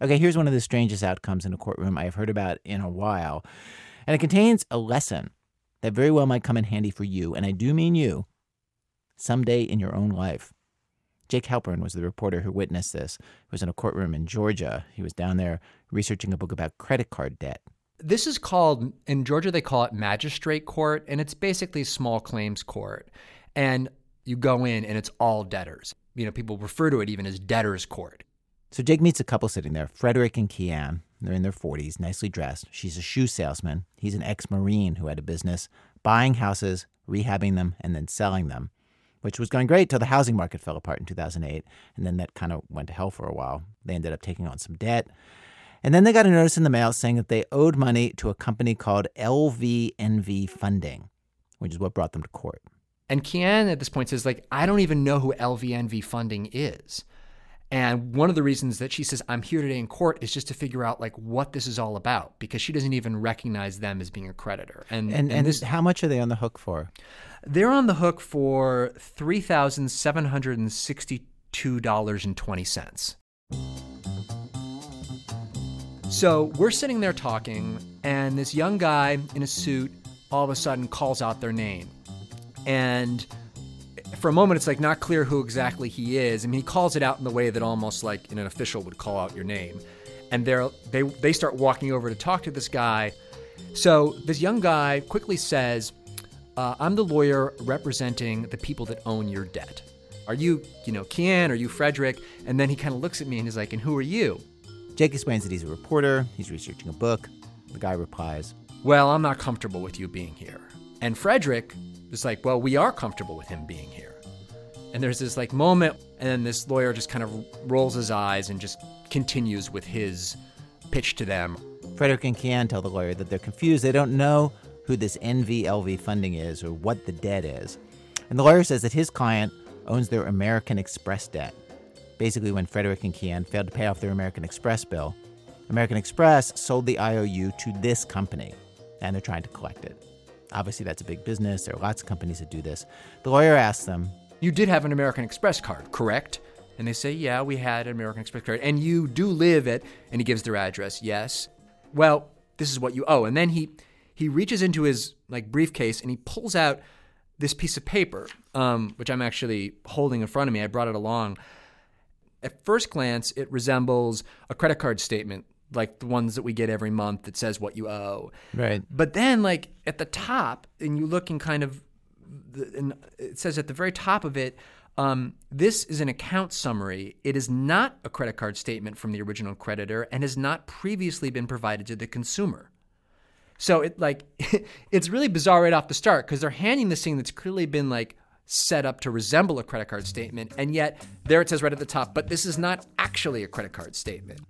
Okay, here's one of the strangest outcomes in a courtroom I have heard about in a while. And it contains a lesson that very well might come in handy for you, and I do mean you, someday in your own life. Jake Halpern was the reporter who witnessed this. He was in a courtroom in Georgia. He was down there researching a book about credit card debt. This is called, in Georgia, they call it magistrate court, and it's basically small claims court. And you go in and it's all debtors. You know, people refer to it even as debtors court. So Jake meets a couple sitting there, Frederick and Kian. They're in their 40s, nicely dressed. She's a shoe salesman. He's an ex Marine who had a business buying houses, rehabbing them, and then selling them, which was going great till the housing market fell apart in 2008. And then that kind of went to hell for a while. They ended up taking on some debt. And then they got a notice in the mail saying that they owed money to a company called LVNV Funding, which is what brought them to court. And Kian at this point says, like, I don't even know who LVNV funding is. And one of the reasons that she says, I'm here today in court is just to figure out like what this is all about because she doesn't even recognize them as being a creditor. And, and, and, this, how much are they on the hook for? They're on the hook for $3,762.20. So we're sitting there talking, and this young guy in a suit all of a sudden calls out their name. And for a moment, it's like not clear who exactly he is. I mean, he calls it out in the way that almost like an official would call out your name. And they're, they, they start walking over to talk to this guy. So this young guy quickly says, uh, I'm the lawyer representing the people that own your debt. Are you, you know, Kian? Are you Frederick? And then he kind of looks at me and he's like, and who are you? Jake explains that he's a reporter, he's researching a book. The guy replies, Well, I'm not comfortable with you being here. And Frederick is like, Well, we are comfortable with him being here. And there's this like moment, and then this lawyer just kind of rolls his eyes and just continues with his pitch to them. Frederick and Kian tell the lawyer that they're confused. They don't know who this NVLV funding is or what the debt is. And the lawyer says that his client owns their American Express debt basically when Frederick and Kian failed to pay off their American Express bill. American Express sold the IOU to this company, and they're trying to collect it. Obviously, that's a big business. There are lots of companies that do this. The lawyer asks them, You did have an American Express card, correct? And they say, Yeah, we had an American Express card. And you do live at, and he gives their address, yes. Well, this is what you owe. And then he he reaches into his like briefcase and he pulls out this piece of paper, um, which I'm actually holding in front of me. I brought it along at first glance, it resembles a credit card statement, like the ones that we get every month that says what you owe. Right. But then, like at the top, and you look and kind of, and it says at the very top of it, um, this is an account summary. It is not a credit card statement from the original creditor and has not previously been provided to the consumer. So it like it's really bizarre right off the start because they're handing this thing that's clearly been like set up to resemble a credit card statement, and yet there it says right at the top, but this is not actually a credit card statement.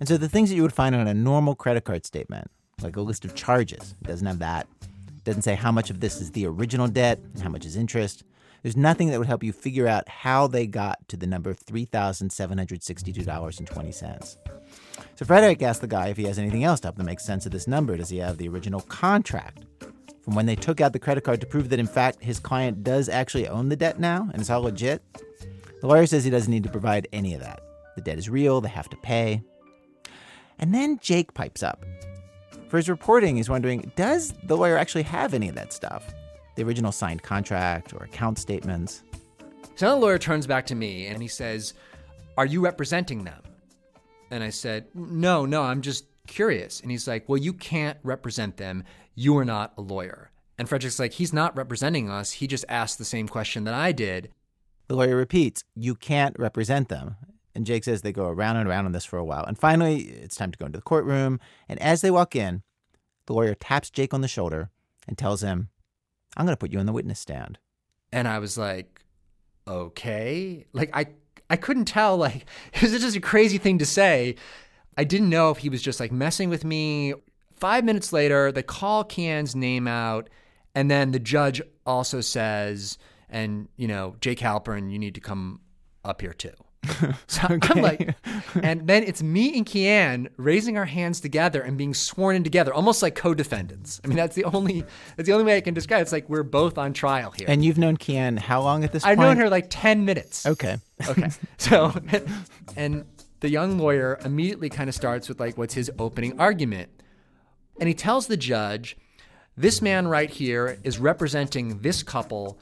And so the things that you would find on a normal credit card statement, like a list of charges, doesn't have that. It doesn't say how much of this is the original debt and how much is interest. There's nothing that would help you figure out how they got to the number $3,762.20. So Frederick asked the guy if he has anything else to help them make sense of this number. Does he have the original contract? from when they took out the credit card to prove that, in fact, his client does actually own the debt now and it's all legit. The lawyer says he doesn't need to provide any of that. The debt is real, they have to pay. And then Jake pipes up. For his reporting, he's wondering does the lawyer actually have any of that stuff? The original signed contract or account statements? So the lawyer turns back to me and he says, Are you representing them? And I said, No, no, I'm just curious. And he's like, Well, you can't represent them you are not a lawyer. And Frederick's like, he's not representing us. He just asked the same question that I did. The lawyer repeats, you can't represent them. And Jake says they go around and around on this for a while. And finally, it's time to go into the courtroom. And as they walk in, the lawyer taps Jake on the shoulder and tells him, I'm going to put you on the witness stand. And I was like, okay. Like, I, I couldn't tell. Like, it was just a crazy thing to say. I didn't know if he was just like messing with me Five minutes later, they call Kian's name out, and then the judge also says, and you know, Jake Halpern, you need to come up here too. So okay. I'm like, and then it's me and Kian raising our hands together and being sworn in together, almost like co-defendants. I mean, that's the only that's the only way I can describe. It. It's like we're both on trial here. And you've known Kian how long at this point? I've point? known her like ten minutes. Okay. Okay. So, and the young lawyer immediately kind of starts with like what's his opening argument. And he tells the judge, this man right here is representing this couple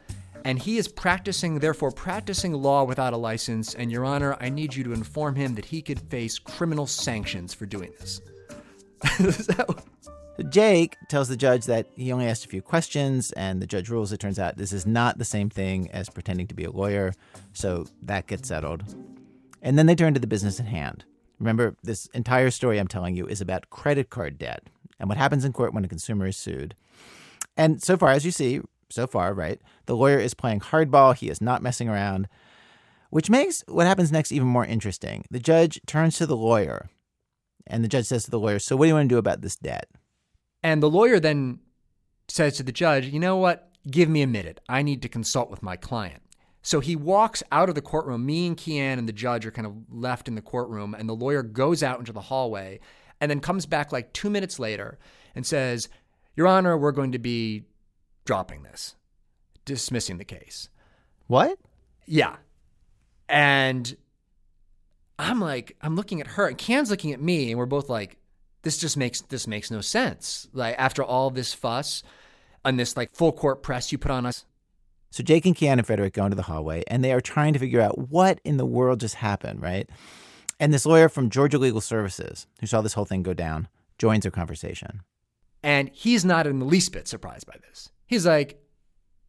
and he is practicing, therefore, practicing law without a license. And, Your Honor, I need you to inform him that he could face criminal sanctions for doing this. Jake tells the judge that he only asked a few questions, and the judge rules it turns out this is not the same thing as pretending to be a lawyer, so that gets settled. And then they turn to the business at hand. Remember, this entire story I'm telling you is about credit card debt and what happens in court when a consumer is sued. And so far, as you see, so far, right? The lawyer is playing hardball. He is not messing around, which makes what happens next even more interesting. The judge turns to the lawyer, and the judge says to the lawyer, So, what do you want to do about this debt? And the lawyer then says to the judge, You know what? Give me a minute. I need to consult with my client. So he walks out of the courtroom. Me and Kian and the judge are kind of left in the courtroom, and the lawyer goes out into the hallway and then comes back like two minutes later and says, Your Honor, we're going to be dropping this, dismissing the case. What? Yeah. And I'm like, I'm looking at her, and Kian's looking at me, and we're both like, this just makes this makes no sense. Like after all this fuss and this like full court press you put on us. So Jake and Kian and Frederick go into the hallway and they are trying to figure out what in the world just happened, right? And this lawyer from Georgia Legal Services, who saw this whole thing go down, joins their conversation. And he's not in the least bit surprised by this. He's like,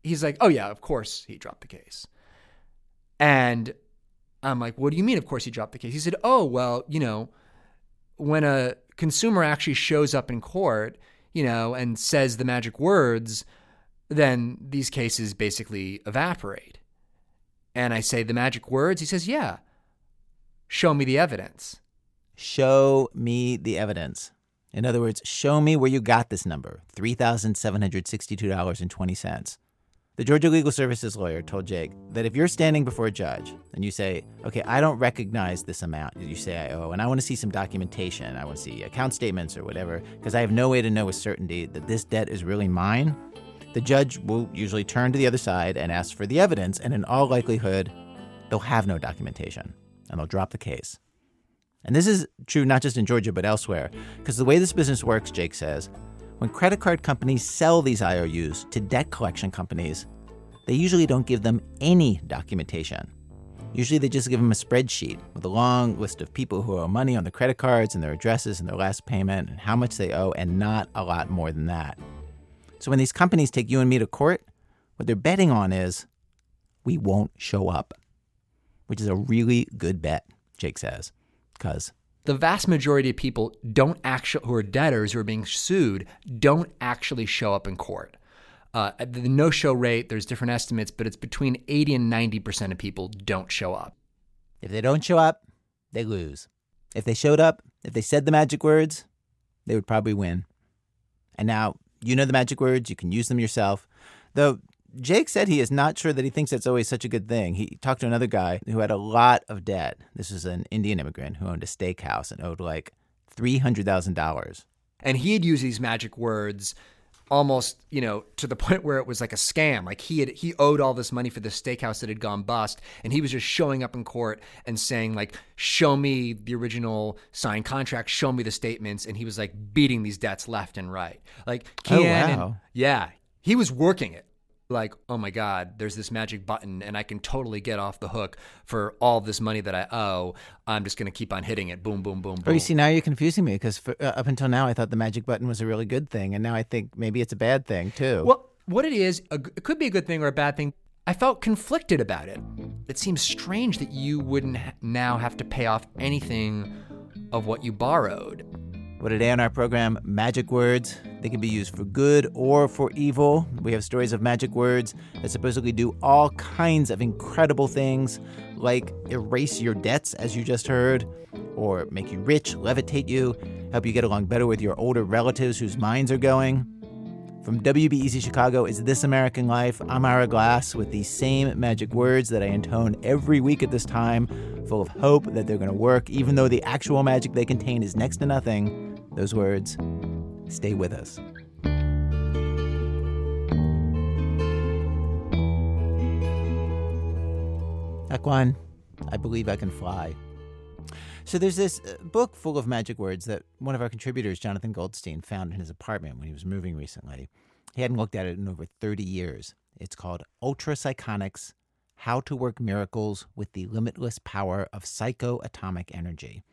he's like, oh yeah, of course he dropped the case. And I'm like, what do you mean? Of course he dropped the case. He said, oh well, you know, when a consumer actually shows up in court, you know, and says the magic words, then these cases basically evaporate. And I say the magic words. He says, yeah. Show me the evidence. Show me the evidence. In other words, show me where you got this number $3,762.20. The Georgia Legal Services lawyer told Jake that if you're standing before a judge and you say, okay, I don't recognize this amount you say I owe, and I want to see some documentation, I want to see account statements or whatever, because I have no way to know with certainty that this debt is really mine, the judge will usually turn to the other side and ask for the evidence, and in all likelihood, they'll have no documentation and they'll drop the case. And this is true not just in Georgia, but elsewhere, because the way this business works, Jake says, when credit card companies sell these IOUs to debt collection companies, they usually don't give them any documentation. Usually they just give them a spreadsheet with a long list of people who owe money on the credit cards and their addresses and their last payment and how much they owe, and not a lot more than that. So when these companies take you and me to court, what they're betting on is we won't show up, which is a really good bet, Jake says, because the vast majority of people don't actually who are debtors who are being sued don't actually show up in court. Uh, the no-show rate, there's different estimates, but it's between 80 and 90 percent of people don't show up. If they don't show up, they lose. If they showed up, if they said the magic words, they would probably win. And now you know the magic words, you can use them yourself. Though Jake said he is not sure that he thinks that's always such a good thing. He talked to another guy who had a lot of debt. This was an Indian immigrant who owned a steakhouse and owed like $300,000. And he had used these magic words almost, you know, to the point where it was like a scam. Like he had he owed all this money for the steakhouse that had gone bust, and he was just showing up in court and saying like, "Show me the original signed contract, show me the statements," and he was like beating these debts left and right. Like Oh, wow. and, yeah, he was working it. Like, oh my God, there's this magic button, and I can totally get off the hook for all this money that I owe. I'm just going to keep on hitting it. Boom, boom, boom, boom. Oh, you see, now you're confusing me because uh, up until now I thought the magic button was a really good thing, and now I think maybe it's a bad thing too. Well, what it is, a it could be a good thing or a bad thing. I felt conflicted about it. It seems strange that you wouldn't ha- now have to pay off anything of what you borrowed. Well, today on our program, magic words. They can be used for good or for evil. We have stories of magic words that supposedly do all kinds of incredible things, like erase your debts, as you just heard, or make you rich, levitate you, help you get along better with your older relatives whose minds are going. From WBEZ Chicago is This American Life. I'm Ira Glass with these same magic words that I intone every week at this time, full of hope that they're going to work, even though the actual magic they contain is next to nothing. Those words stay with us. One, I believe I can fly. So there's this uh, book full of magic words that one of our contributors, Jonathan Goldstein, found in his apartment when he was moving recently. He hadn't looked at it in over 30 years. It's called Ultra Psychonics How to Work Miracles with the Limitless Power of Psychoatomic Energy.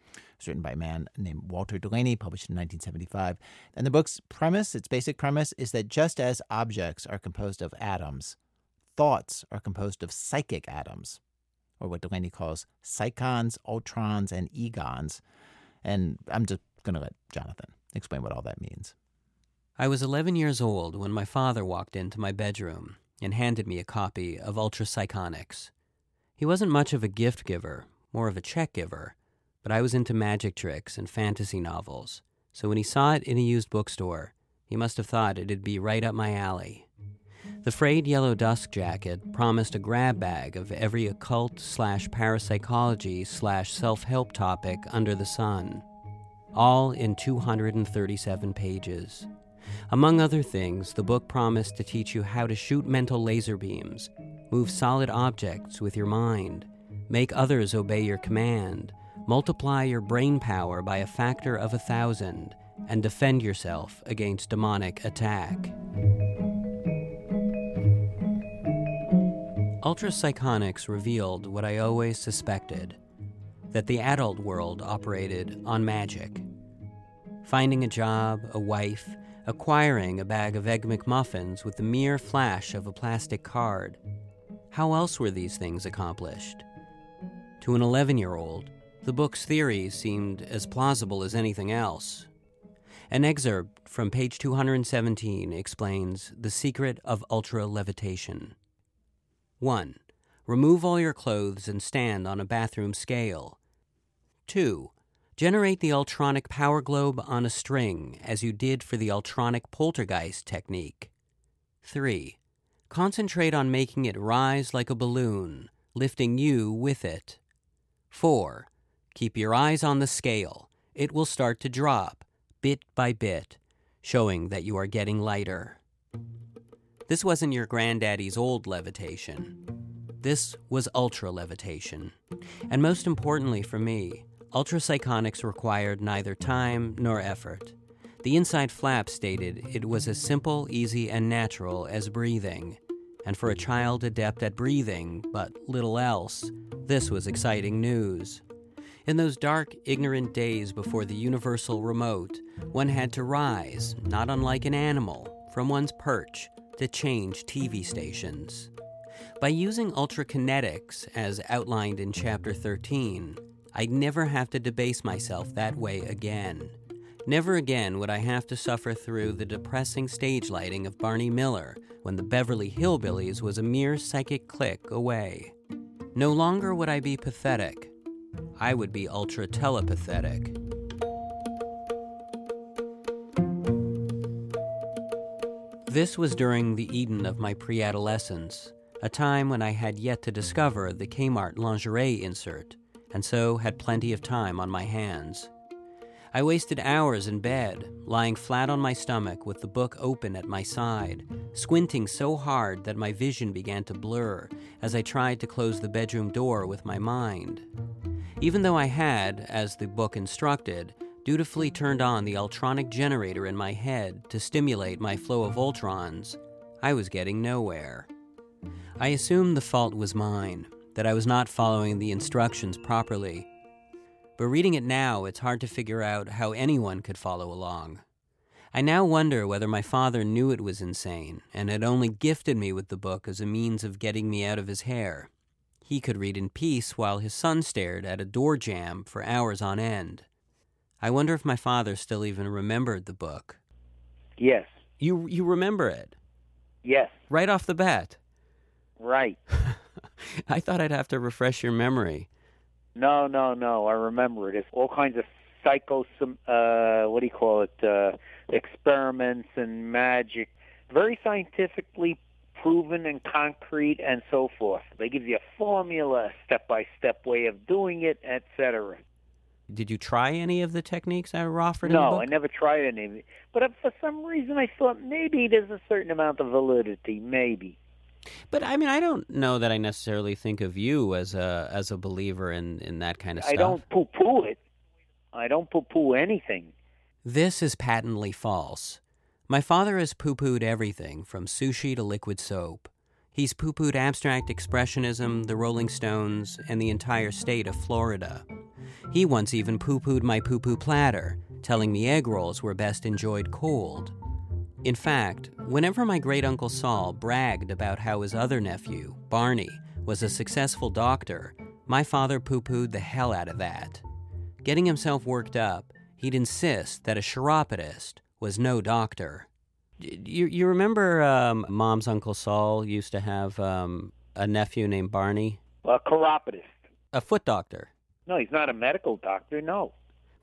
Written by a man named Walter Delaney, published in 1975. And the book's premise, its basic premise, is that just as objects are composed of atoms, thoughts are composed of psychic atoms, or what Delaney calls psychons, ultrons, and egons. And I'm just going to let Jonathan explain what all that means. I was 11 years old when my father walked into my bedroom and handed me a copy of Ultra Psychonics. He wasn't much of a gift giver, more of a check giver, but I was into magic tricks and fantasy novels, so when he saw it in a used bookstore, he must have thought it'd be right up my alley. The frayed yellow dust jacket promised a grab bag of every occult slash parapsychology slash self help topic under the sun, all in 237 pages. Among other things, the book promised to teach you how to shoot mental laser beams, move solid objects with your mind, make others obey your command, multiply your brain power by a factor of a thousand, and defend yourself against demonic attack. Ultra Psychonics revealed what I always suspected that the adult world operated on magic. Finding a job, a wife, acquiring a bag of Egg McMuffins with the mere flash of a plastic card. How else were these things accomplished? To an 11 year old, the book's theory seemed as plausible as anything else. An excerpt from page 217 explains the secret of ultra levitation. 1. Remove all your clothes and stand on a bathroom scale. 2. Generate the ultronic power globe on a string, as you did for the ultronic poltergeist technique. 3. Concentrate on making it rise like a balloon, lifting you with it. 4. Keep your eyes on the scale. It will start to drop, bit by bit, showing that you are getting lighter. This wasn't your granddaddy's old levitation. This was ultra levitation. And most importantly for me, ultra psychonics required neither time nor effort. The inside flap stated it was as simple, easy, and natural as breathing. And for a child adept at breathing, but little else, this was exciting news. In those dark, ignorant days before the universal remote, one had to rise, not unlike an animal, from one's perch to change TV stations. By using ultrakinetics, as outlined in Chapter 13, I'd never have to debase myself that way again. Never again would I have to suffer through the depressing stage lighting of Barney Miller when the Beverly Hillbillies was a mere psychic click away. No longer would I be pathetic. I would be ultra telepathetic. This was during the Eden of my pre adolescence, a time when I had yet to discover the Kmart lingerie insert, and so had plenty of time on my hands. I wasted hours in bed, lying flat on my stomach with the book open at my side, squinting so hard that my vision began to blur as I tried to close the bedroom door with my mind. Even though I had, as the book instructed, dutifully turned on the ultronic generator in my head to stimulate my flow of ultrons, I was getting nowhere. I assumed the fault was mine, that I was not following the instructions properly. But reading it now, it's hard to figure out how anyone could follow along. I now wonder whether my father knew it was insane and had only gifted me with the book as a means of getting me out of his hair. He could read in peace while his son stared at a door jamb for hours on end. I wonder if my father still even remembered the book. Yes. You you remember it? Yes. Right off the bat. Right. I thought I'd have to refresh your memory. No, no, no. I remember it. It's all kinds of psycho, uh, what do you call it? Uh, experiments and magic. Very scientifically proven and concrete and so forth. They give you a formula, a step by step way of doing it, etc. Did you try any of the techniques I were offered no, in the book? I never tried any of it. But uh, for some reason, I thought maybe there's a certain amount of validity. Maybe. But I mean, I don't know that I necessarily think of you as a as a believer in in that kind of stuff. I don't poo poo it. I don't poo poo anything. This is patently false. My father has poo pooed everything from sushi to liquid soap. He's poo pooed abstract expressionism, the Rolling Stones, and the entire state of Florida. He once even poo pooed my poo poo platter, telling me egg rolls were best enjoyed cold. In fact, whenever my great uncle Saul bragged about how his other nephew, Barney, was a successful doctor, my father poo pooed the hell out of that. Getting himself worked up, he'd insist that a chiropodist was no doctor. You, you remember um, Mom's Uncle Saul used to have um, a nephew named Barney? A chiropodist. A foot doctor. No, he's not a medical doctor. No,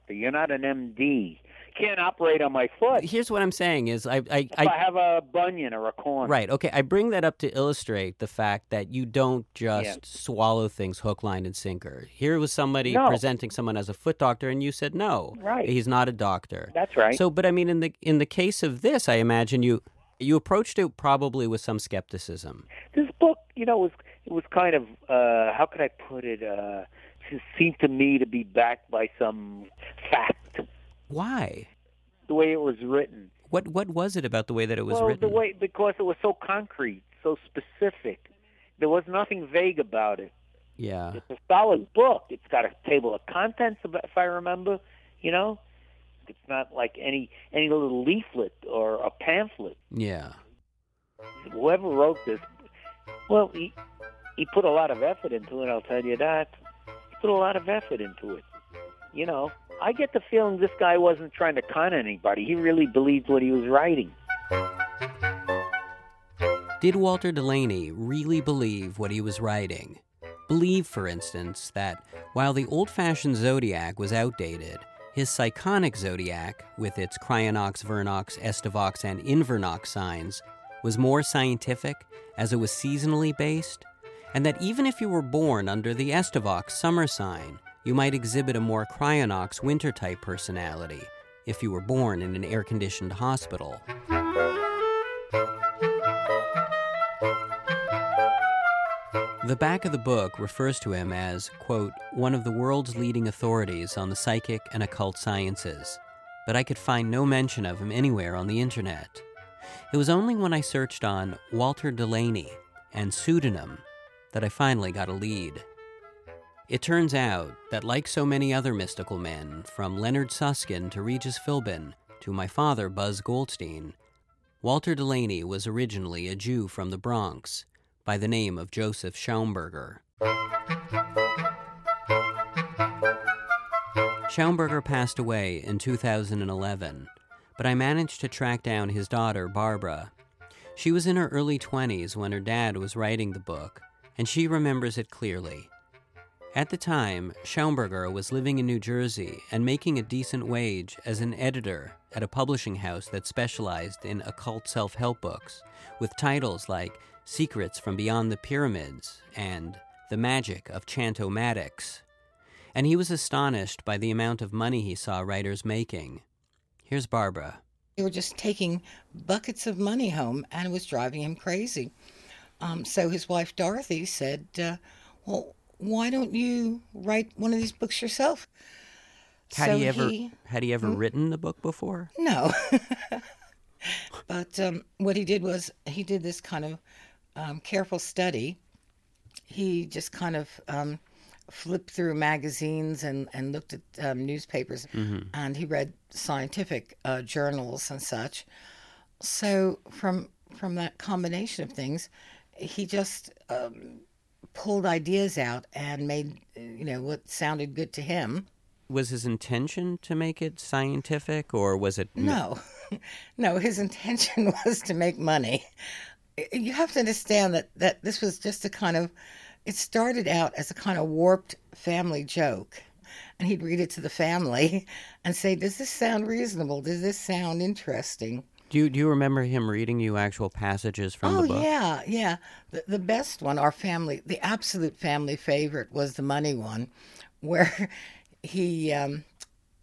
you're not an MD. Can't operate on my foot. Here's what I'm saying is I I, If I, have a bunion or a corn. Right. Okay. I bring that up to illustrate the fact that you don't just Yeah. swallow things hook, line, and sinker. Here was somebody No. presenting someone as a foot doctor, and you said no. Right. He's not a doctor. That's right. So, but I mean, in the in the case of this, I imagine you you approached it probably with some skepticism. this book, you know, was it was kind of uh, how could I put it? Uh, it seemed to me to be backed by some fact. Why? The way it was written. What what was it about the way that it was well, written? the way because it was so concrete, so specific. There was nothing vague about it. yeah. It's a solid book. It's got a table of contents, if I remember. You know, it's not like any any little leaflet or a pamphlet. Yeah. Whoever wrote this, well, he he put a lot of effort into it. I'll tell you that. He put a lot of effort into it. You know, I get the feeling this guy wasn't trying to con anybody. He really believed what he was writing. Did Walter Delaney really believe what he was writing? Believe, for instance, that while the old fashioned zodiac was outdated, his psychonic zodiac, with its cryonox, vernox, estivox, and invernox signs, was more scientific as it was seasonally based? And that even if you were born under the estivox summer sign, you might exhibit a more cryonox winter type personality if you were born in an air conditioned hospital? The back of the book refers to him as, quote, one of the world's leading authorities on the psychic and occult sciences, but I could find no mention of him anywhere on the internet. It was only when I searched on Walter Delaney and pseudonym that I finally got a lead. It turns out that, like so many other mystical men, from Leonard Susskind to Regis Philbin to my father, Buzz Goldstein, Walter Delaney was originally a Jew from the Bronx by the name of Joseph Schaumburger. Schaumburger passed away in 2011, but I managed to track down his daughter, Barbara. She was in her early 20s when her dad was writing the book, and she remembers it clearly. At the time, Schaumburger was living in New Jersey and making a decent wage as an editor at a publishing house that specialized in occult self help books, with titles like Secrets from Beyond the Pyramids and The Magic of Chantomatics. And he was astonished by the amount of money he saw writers making. Here's Barbara. They were just taking buckets of money home, and it was driving him crazy. Um, so his wife Dorothy said, uh, "Well, why don't you write one of these books yourself?" Had so he ever he- had he ever written a book before? No. but um, what he did was he did this kind of um, careful study. He just kind of um, flipped through magazines and, and looked at um, newspapers and he read scientific uh, journals and such. So from from that combination of things, he just um, pulled ideas out and made you know what sounded good to him. Was his intention to make it scientific or was it No, no, his intention was to make money. You have to understand that, that this was just a kind of, it started out as a kind of warped family joke. And he'd read it to the family and say, Does this sound reasonable? Does this sound interesting? Do you, do you remember him reading you actual passages from oh, the book? Oh, yeah, yeah. The, the best one, our family, the absolute family favorite was the money one, where he um,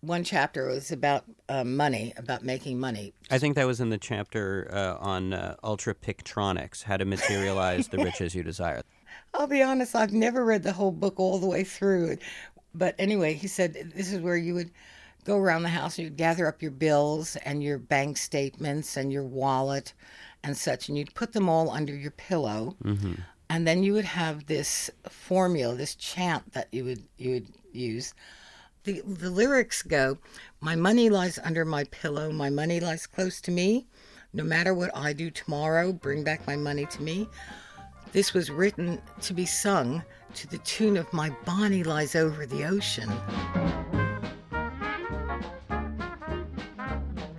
one chapter was about uh, money, about making money. I think that was in the chapter uh, on uh, ultra pictronics, how to materialize the riches you desire. I'll be honest, I've never read the whole book all the way through. But anyway, he said this is where you would go around the house and you'd gather up your bills and your bank statements and your wallet and such, and you'd put them all under your pillow. Mm-hmm. And then you would have this formula, this chant that you would you would use. The, the lyrics go, My money lies under my pillow, my money lies close to me. No matter what I do tomorrow, bring back my money to me. This was written to be sung to the tune of My Bonnie Lies Over the Ocean.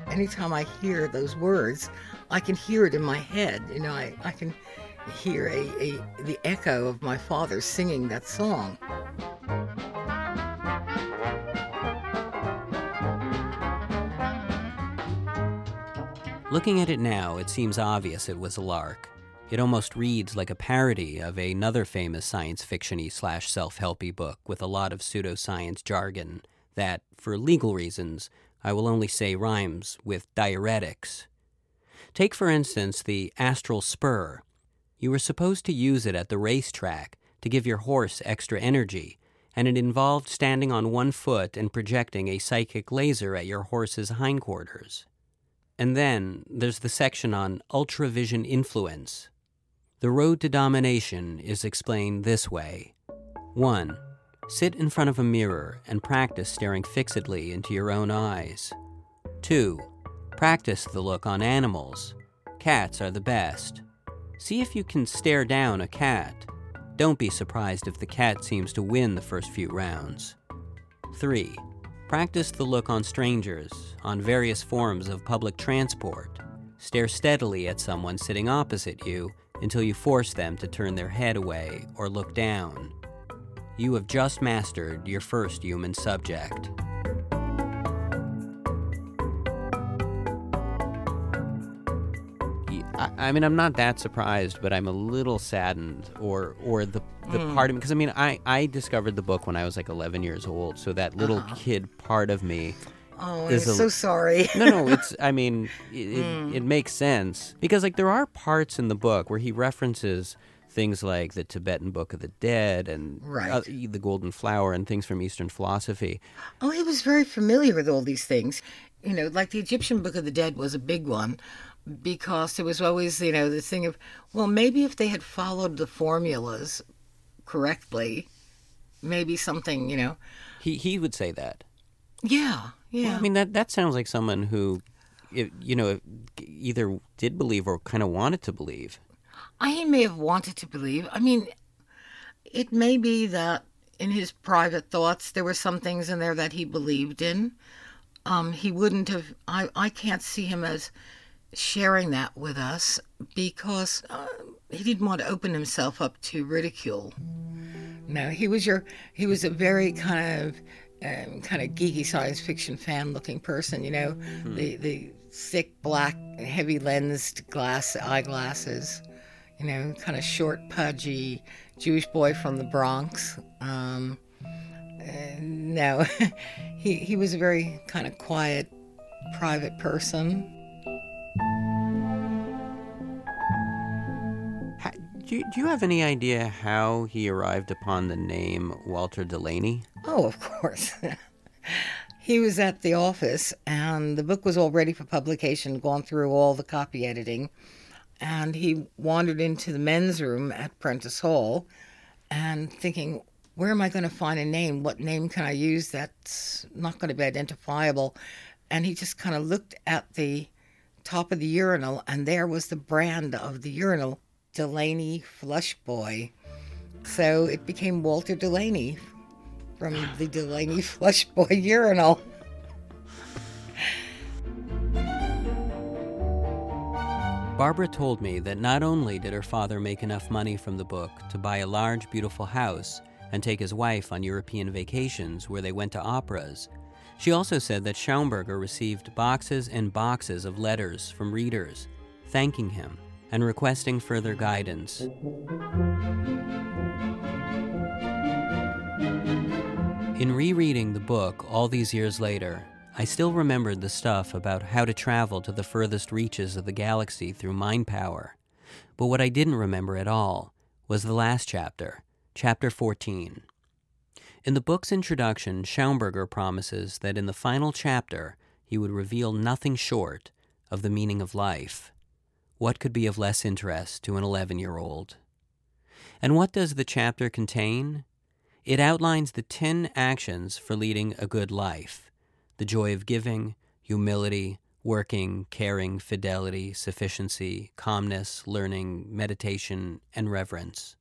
Anytime I hear those words, I can hear it in my head. You know, I, I can hear a, a the echo of my father singing that song. Looking at it now, it seems obvious it was a lark. It almost reads like a parody of another famous science fictiony slash self helpy book with a lot of pseudoscience jargon that, for legal reasons, I will only say rhymes with diuretics. Take, for instance, the astral spur. You were supposed to use it at the racetrack to give your horse extra energy, and it involved standing on one foot and projecting a psychic laser at your horse's hindquarters. And then there's the section on ultravision influence. The road to domination is explained this way 1. Sit in front of a mirror and practice staring fixedly into your own eyes. 2. Practice the look on animals. Cats are the best. See if you can stare down a cat. Don't be surprised if the cat seems to win the first few rounds. 3. Practice the look on strangers, on various forms of public transport. Stare steadily at someone sitting opposite you until you force them to turn their head away or look down. You have just mastered your first human subject. I, mean, I'm not that surprised, but I'm a little saddened, or or the the hmm. part of me because I mean, I I discovered the book when I was like 11 years old, so that little uh-huh. kid part of me Oh, I'm a- so sorry. no, no, it's. I mean, it, it, hmm. it makes sense because like there are parts in the book where he references things like the Tibetan Book of the Dead and Right. uh, the Golden Flower and things from Eastern philosophy. Oh, he was very familiar with all these things. You know, like the Egyptian Book of the Dead was a big one because there was always, you know, the thing of, well, maybe if they had followed the formulas correctly, maybe something, you know. He he would say that. Yeah, yeah. I mean that that sounds like someone who, you know, either did believe or kind of wanted to believe. I may have wanted to believe. I mean, it may be that in his private thoughts there were some things in there that he believed in. Um, he wouldn't have. I I can't see him as sharing that with us because uh, he didn't want to open himself up to ridicule. No, he was your. He was a very kind of. Um, kind of geeky science fiction fan looking person, you know, the the thick black heavy lensed glass eyeglasses, you know, kind of short, pudgy Jewish boy from the Bronx. Um, no, he he was a very kind of quiet, private person. Do, you, do you have any idea how he arrived upon the name Walter Delaney? Oh, of course. he was at the office, and the book was all ready for publication, gone through all the copy editing. And he wandered into the men's room at Prentice Hall and thinking, where am I going to find a name? What name can I use that's not going to be identifiable? And he just kind of looked at the top of the urinal, and there was the brand of the urinal Delaney Flush Boy. So it became Walter Delaney from the Delaney Flush Boy urinal. Barbara told me that not only did her father make enough money from the book to buy a large, beautiful house and take his wife on European vacations where they went to operas, she also said that Schaumburger received boxes and boxes of letters from readers thanking him and requesting further guidance. In rereading the book all these years later, I still remembered the stuff about how to travel to the furthest reaches of the galaxy through mind power. But what I didn't remember at all was the last chapter, chapter 14. In the book's introduction, Schaumburger promises that in the final chapter he would reveal nothing short of the meaning of life. What could be of less interest to an 11 year old? And what does the chapter contain? It outlines the 10 actions for leading a good life the joy of giving, humility, working, caring, fidelity, sufficiency, calmness, learning, meditation, and reverence.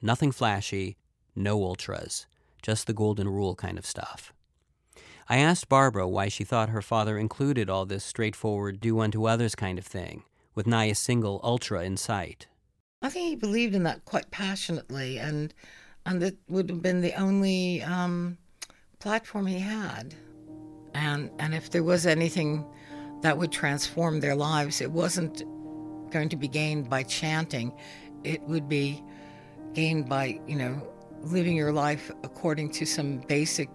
Nothing flashy, no ultras, just the golden rule kind of stuff. I asked Barbara why she thought her father included all this straightforward do unto others kind of thing, with nigh a single ultra in sight. I think he believed in that quite passionately, and and it would have been the only um, platform he had. And and if there was anything that would transform their lives, it wasn't going to be gained by chanting. It would be gained by you know living your life according to some basic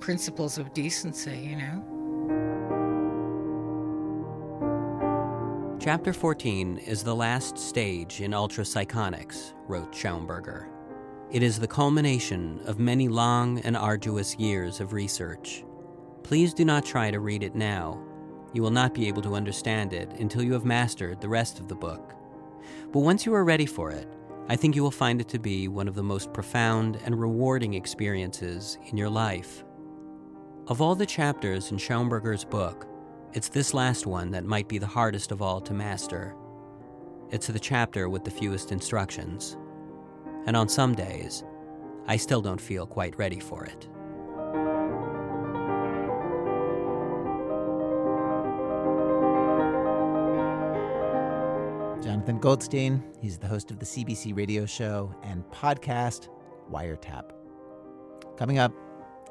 principles of decency. You know. Chapter 14 is the last stage in ultrapsychonics, wrote Schaumburger. It is the culmination of many long and arduous years of research. Please do not try to read it now. You will not be able to understand it until you have mastered the rest of the book. But once you are ready for it, I think you will find it to be one of the most profound and rewarding experiences in your life. Of all the chapters in Schaumburger's book, it's this last one that might be the hardest of all to master. It's the chapter with the fewest instructions. And on some days, I still don't feel quite ready for it. Jonathan Goldstein, he's the host of the CBC radio show and podcast Wiretap. Coming up,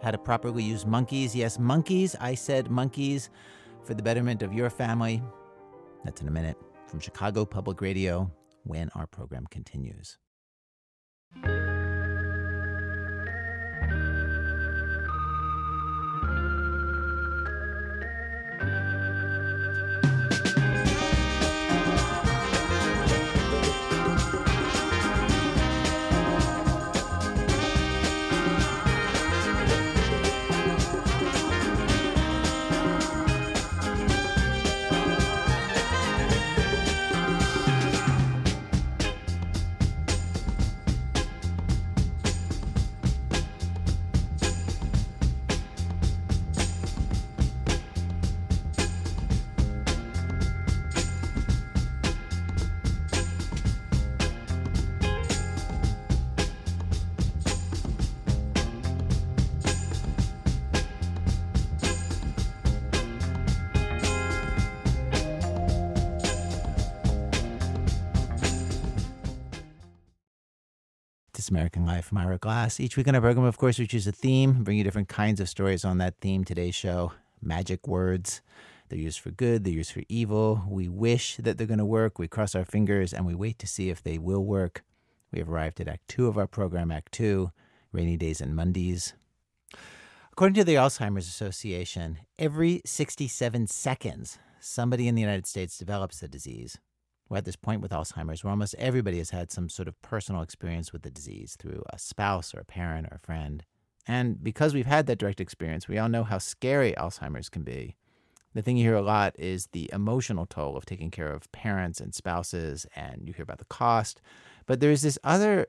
how to properly use monkeys. Yes, monkeys. I said monkeys for the betterment of your family. That's in a minute from Chicago Public Radio when our program continues. American Life from Ira Glass. Each week on our program, of course, we choose a theme, bring you different kinds of stories on that theme. Today's show, magic words. They're used for good, they're used for evil. We wish that they're going to work. We cross our fingers and we wait to see if they will work. We have arrived at Act Two of our program, Act Two Rainy Days and Mondays. According to the Alzheimer's Association, every 67 seconds, somebody in the United States develops the disease. We're at this point with Alzheimer's where almost everybody has had some sort of personal experience with the disease through a spouse or a parent or a friend. And because we've had that direct experience, we all know how scary Alzheimer's can be. The thing you hear a lot is the emotional toll of taking care of parents and spouses, and you hear about the cost. But there's this other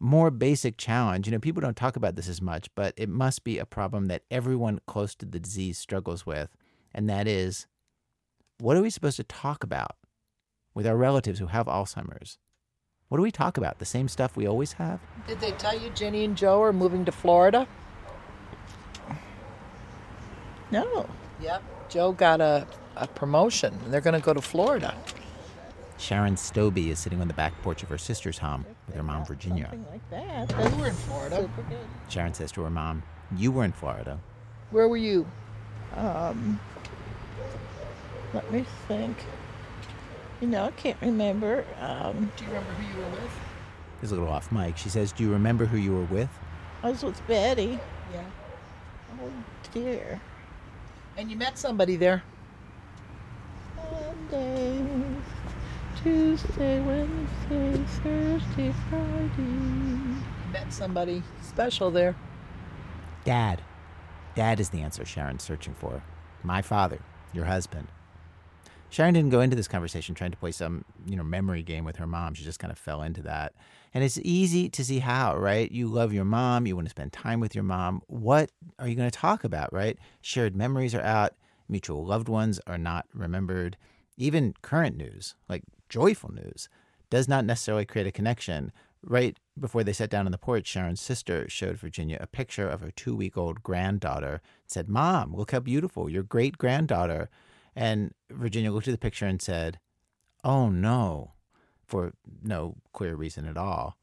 more basic challenge. You know, people don't talk about this as much, but it must be a problem that everyone close to the disease struggles with. And that is what are we supposed to talk about with our relatives who have Alzheimer's? What do we talk about? The same stuff we always have? Did they tell you Jenny and Joe are moving to Florida? No. Yep. Joe got a, a promotion and they're going to go to Florida. Sharon Stobie is sitting on the back porch of her sister's home with her mom, Virginia. Something like that. They were in Florida. super good. Sharon says to her mom, You were in Florida. Where were you? Um, let me think. You know, I can't remember. Um, Do you remember who you were with? He's a little off mic. She says, Do you remember who you were with? I was with Betty. Yeah. Oh dear. And you met somebody there. Monday, Tuesday, Wednesday, Thursday, Friday. You met somebody special there. Dad. Dad is the answer Sharon's searching for. My father, your husband. Sharon didn't go into this conversation trying to play some, you know, memory game with her mom. She just kind of fell into that. And it's easy to see how, right? You love your mom, you want to spend time with your mom. What are you going to talk about, right? Shared memories are out, mutual loved ones are not remembered. Even current news, like joyful news, does not necessarily create a connection. Right before they sat down on the porch, Sharon's sister showed Virginia a picture of her two week old granddaughter, and said, Mom, look how beautiful, your great granddaughter. And Virginia looked at the picture and said, Oh no, for no clear reason at all.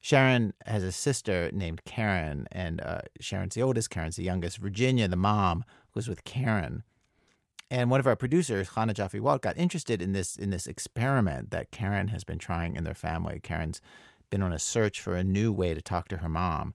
Sharon has a sister named Karen, and uh, Sharon's the oldest, Karen's the youngest. Virginia, the mom, was with Karen. And one of our producers, Hannah Joffe Walt, got interested in this in this experiment that Karen has been trying in their family. Karen's been on a search for a new way to talk to her mom,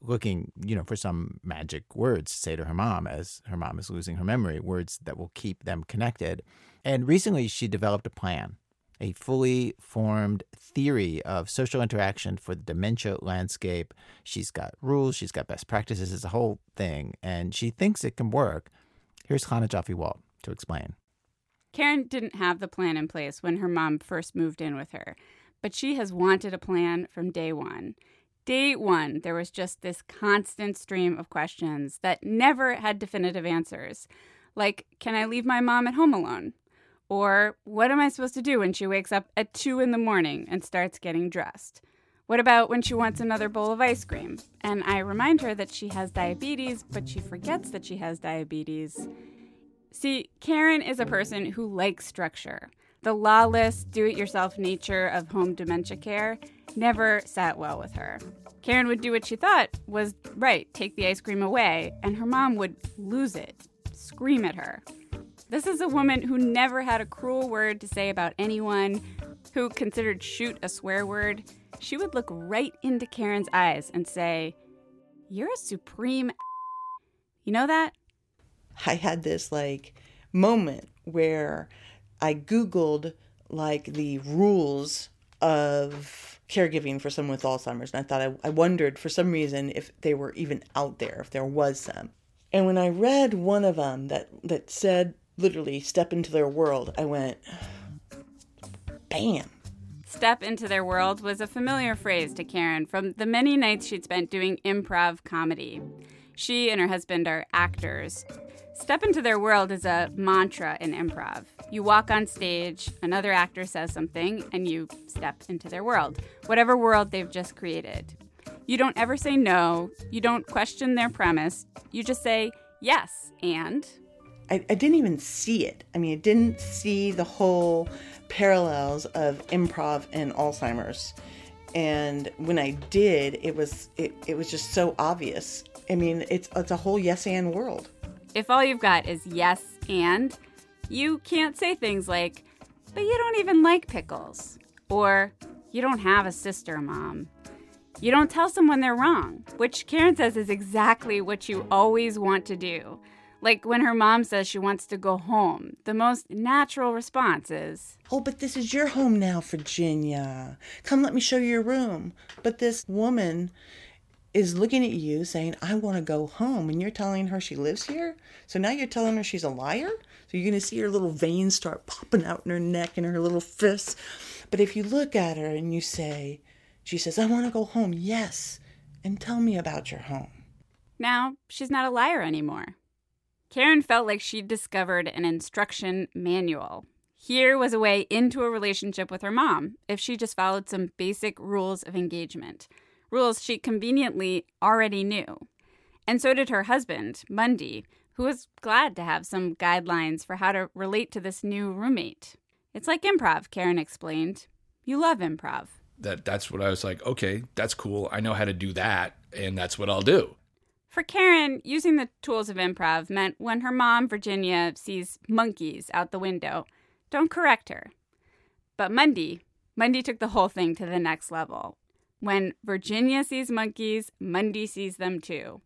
looking, you know, for some magic words to say to her mom as her mom is losing her memory, words that will keep them connected. And recently she developed a plan, a fully formed theory of social interaction for the dementia landscape. She's got rules, she's got best practices, it's a whole thing, and she thinks it can work. Here's Hannah Joffe Walt to explain. Karen didn't have the plan in place when her mom first moved in with her, but she has wanted a plan from day one. Day one, there was just this constant stream of questions that never had definitive answers. Like, can I leave my mom at home alone? Or, what am I supposed to do when she wakes up at 2 in the morning and starts getting dressed? What about when she wants another bowl of ice cream? And I remind her that she has diabetes, but she forgets that she has diabetes. See, Karen is a person who likes structure. The lawless, do it yourself nature of home dementia care never sat well with her. Karen would do what she thought was right take the ice cream away, and her mom would lose it, scream at her. This is a woman who never had a cruel word to say about anyone, who considered shoot a swear word. She would look right into Karen's eyes and say, You're a supreme. You know that? I had this like moment where I Googled like the rules of caregiving for someone with Alzheimer's. And I thought, I, I wondered for some reason if they were even out there, if there was some. And when I read one of them that, that said literally step into their world, I went, bam. Step into their world was a familiar phrase to Karen from the many nights she'd spent doing improv comedy. She and her husband are actors. Step into their world is a mantra in improv. You walk on stage, another actor says something, and you step into their world, whatever world they've just created. You don't ever say no, you don't question their premise, you just say yes, and. I, I didn't even see it. I mean, I didn't see the whole parallels of improv and Alzheimer's. And when I did, it was it, it was just so obvious. I mean, it's it's a whole yes and world. If all you've got is yes and, you can't say things like, but you don't even like pickles, or you don't have a sister, mom. You don't tell someone they're wrong, which Karen says is exactly what you always want to do. Like when her mom says she wants to go home, the most natural response is, Oh, but this is your home now, Virginia. Come let me show you your room. But this woman is looking at you saying, I want to go home. And you're telling her she lives here. So now you're telling her she's a liar. So you're going to see her little veins start popping out in her neck and her little fists. But if you look at her and you say, she says, I want to go home. Yes. And tell me about your home. now she's not a liar anymore. Karen felt like she'd discovered an instruction manual. Here was a way into a relationship with her mom if she just followed some basic rules of engagement, rules she conveniently already knew. And so did her husband, Mondy, who was glad to have some guidelines for how to relate to this new roommate. It's like improv, Karen explained. You love improv. That that's what I was like, okay, that's cool. I know how to do that, and that's what I'll do. For Karen, using the tools of improv meant when her mom, Virginia, sees monkeys out the window, don't correct her. But Mondy, Mondy took the whole thing to the next level. When Virginia sees monkeys, Mondy sees them too.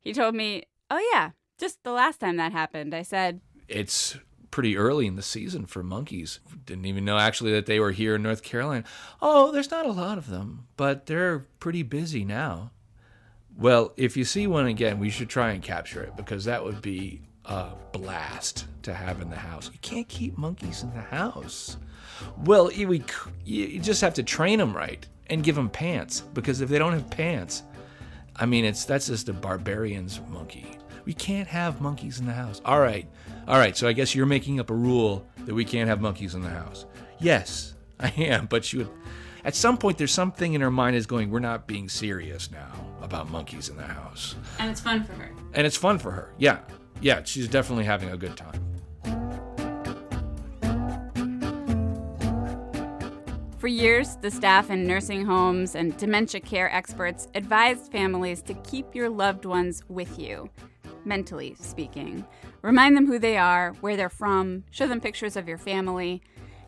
He told me, Oh, yeah, just the last time that happened. I said, It's pretty early in the season for monkeys. Didn't even know actually that they were here in North Carolina. Oh, there's not a lot of them, but they're pretty busy now. Well, if you see one again, we should try and capture it because that would be a blast to have in the house. You can't keep monkeys in the house. Well, we, you just have to train them right and give them pants because if they don't have pants, I mean, it's that's just a barbarian's monkey. We can't have monkeys in the house. All right, all right. So I guess you're making up a rule that we can't have monkeys in the house. Yes, I am. But she would. At some point, there's something in her mind is going. We're not being serious now about monkeys in the house, and it's fun for her. and it's fun for her. Yeah, yeah. She's definitely having a good time. For years, the staff in nursing homes and dementia care experts advised families to keep your loved ones with you, mentally speaking. Remind them who they are, where they're from, show them pictures of your family.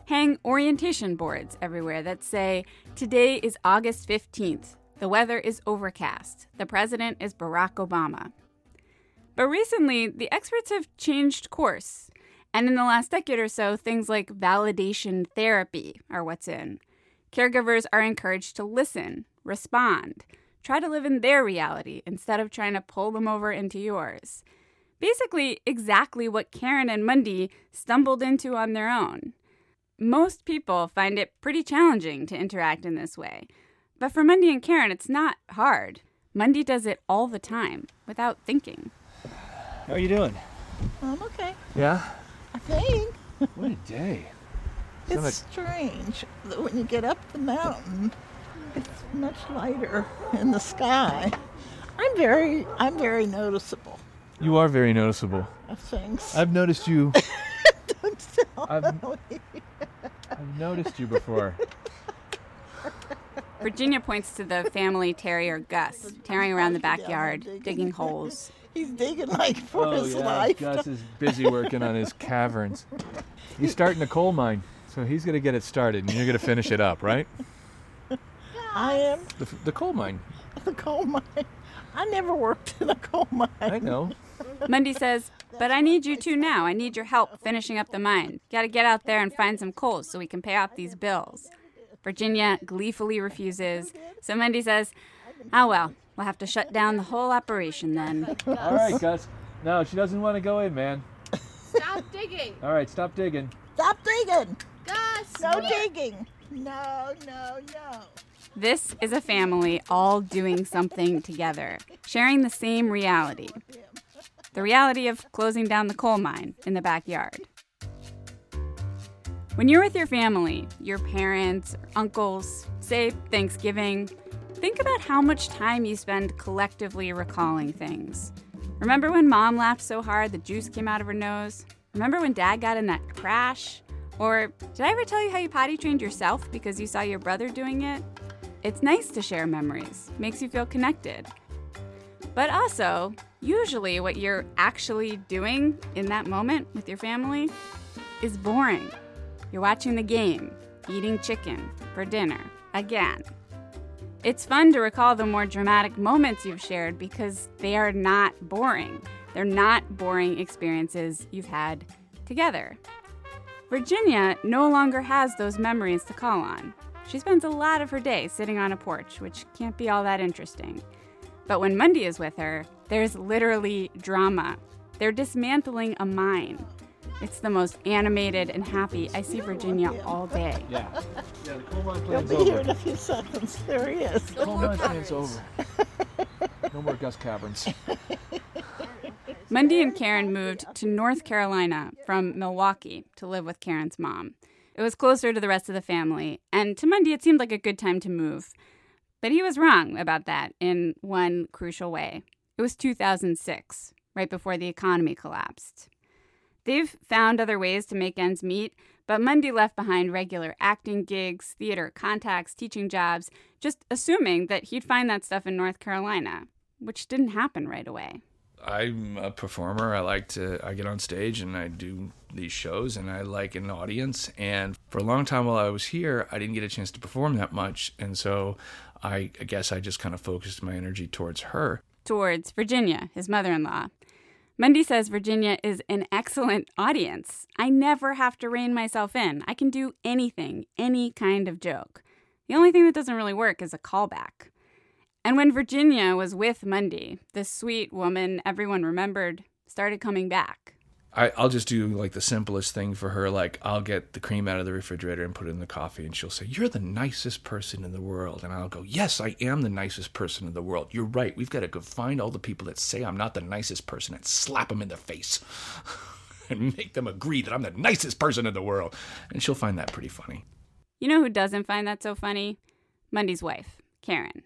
Hang orientation boards everywhere that say, Today is August 15th. The weather is overcast. The president is Barack Obama. But recently, the experts have changed course. And in the last decade or so, things like validation therapy are what's in. Caregivers are encouraged to listen, respond, try to live in their reality instead of trying to pull them over into yours. Basically, exactly what Karen and Mondy stumbled into on their own. Most people find it pretty challenging to interact in this way. But for Mondy and Karen, it's not hard. Mondy does it all the time without thinking. How are you doing? I'm okay. Yeah? I think. What a day. It's So strange that when you get up the mountain, it's much lighter in the sky. I'm very, I'm very noticeable You are very noticeable. of things. I've noticed you. Don't tell I've- Ellie. I've noticed you before. Virginia points to the family terrier Gus, tearing around the backyard, digging holes. He's digging like for oh, his yeah. life. Gus is busy working on his caverns. He's starting a coal mine, so he's going to get it started, and you're going to finish it up, right? I am The, the coal mine. the coal mine. I never worked in a coal mine. I know. Mondy says, But I need you to now. I need your help finishing up the mine. Gotta get out there and find some coals so we can pay off these bills. Virginia gleefully refuses. So Mondy says, Oh well, we'll have to shut down the whole operation then. All right, Gus. No, she doesn't want to go in, man. Stop digging. All right, stop digging. Stop digging. Gus. No digging. No, no, no. This is a family all doing something together, sharing the same reality the reality of closing down the coal mine in the backyard. When you're with your family, your parents, uncles, say Thanksgiving, think about how much time you spend collectively recalling things. Remember when mom laughed so hard the juice came out of her nose? Remember when dad got in that crash? Or did I ever tell you how you potty trained yourself because you saw your brother doing it? It's nice to share memories, makes you feel connected. But also, usually what you're actually doing in that moment with your family is boring. You're watching the game, eating chicken for dinner, again. It's fun to recall the more dramatic moments you've shared because they are not boring. They're not boring experiences you've had together. Virginia no longer has those memories to call on. She spends a lot of her day sitting on a porch, which can't be all that interesting. But when Mondy is with her, there's literally drama. They're dismantling a mine. It's the most animated and happy I see Virginia all day. Yeah. Yeah, the coal mine He'll plan's be here over. in a few seconds. There he is. Coal mine plan's over. No more Gus caverns. Mondy and Karen moved to North Carolina from Milwaukee to live with Karen's mom. It was closer to the rest of the family, and to Mondy it seemed like a good time to move. But he was wrong about that in one crucial way. It was 2006, right before the economy collapsed. They've found other ways to make ends meet, but Mondy left behind regular acting gigs, theater contacts, teaching jobs, just assuming that he'd find that stuff in North Carolina, which didn't happen right away. I'm a performer. I like to I get on stage and I do these shows and I like an audience. And for a long time while I was here, I didn't get a chance to perform that much. And so I, I guess I just kind of focused my energy towards her. towards Virginia, his mother in law. Mondy says Virginia is an excellent audience. I never have to rein myself in. I can do anything, any kind of joke. The only thing that doesn't really work is a callback. And when Virginia was with Mondy, this sweet woman everyone remembered started coming back. I, I'll just do like the simplest thing for her. Like I'll get the cream out of the refrigerator and put it in the coffee, and she'll say, "You're the nicest person in the world," and I'll go, "Yes, I am the nicest person in the world. You're right. We've got to go find all the people that say I'm not the nicest person and slap them in the face." And make them agree that I'm the nicest person in the world. And she'll find that pretty funny. You know who doesn't find that so funny? Mondy's wife, Karen.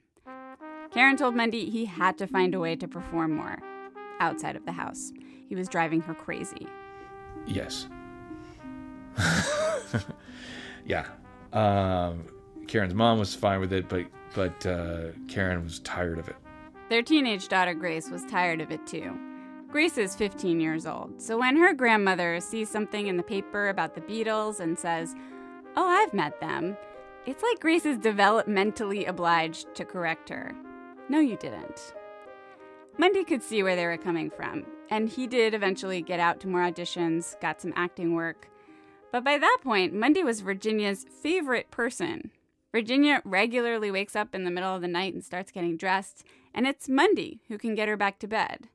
Karen told Mondy he had to find a way to perform more outside of the house. He was driving her crazy. Yes. yeah. Um, Karen's mom was fine with it, but but uh, Karen was tired of it. Their teenage daughter Grace was tired of it too. Grace is 15 years old, so when her grandmother sees something in the paper about the Beatles and says, Oh, I've met them, it's like Grace is developmentally obliged to correct her. No, you didn't. Mundy could see where they were coming from, and he did eventually get out to more auditions, got some acting work. But by that point, Mondy was Virginia's favorite person. Virginia regularly wakes up in the middle of the night and starts getting dressed, and it's Mondy who can get her back to bed.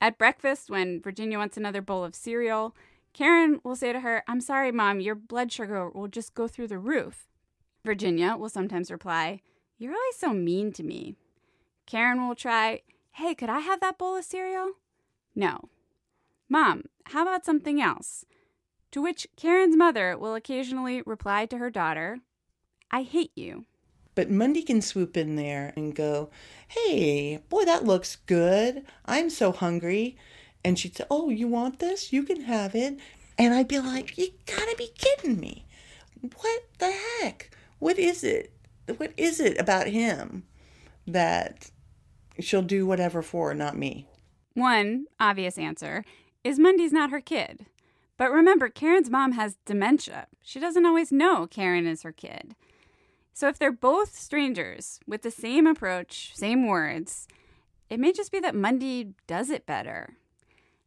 At breakfast, when Virginia wants another bowl of cereal, Karen will say to her, I'm sorry, Mom, your blood sugar will just go through the roof. Virginia will sometimes reply, You're always so mean to me. Karen will try, Hey, could I have that bowl of cereal? No. Mom, how about something else? To which Karen's mother will occasionally reply to her daughter, I hate you. But Mondy can swoop in there and go, Hey, boy, that looks good. I'm so hungry. And she'd say, Oh, you want this? You can have it. And I'd be like, You gotta be kidding me. What the heck? What is it? What is it about him that she'll do whatever for, not me? One obvious answer is Mondy's not her kid. But remember, Karen's mom has dementia. She doesn't always know Karen is her kid. So if they're both strangers with the same approach, same words, it may just be that Mondy does it better.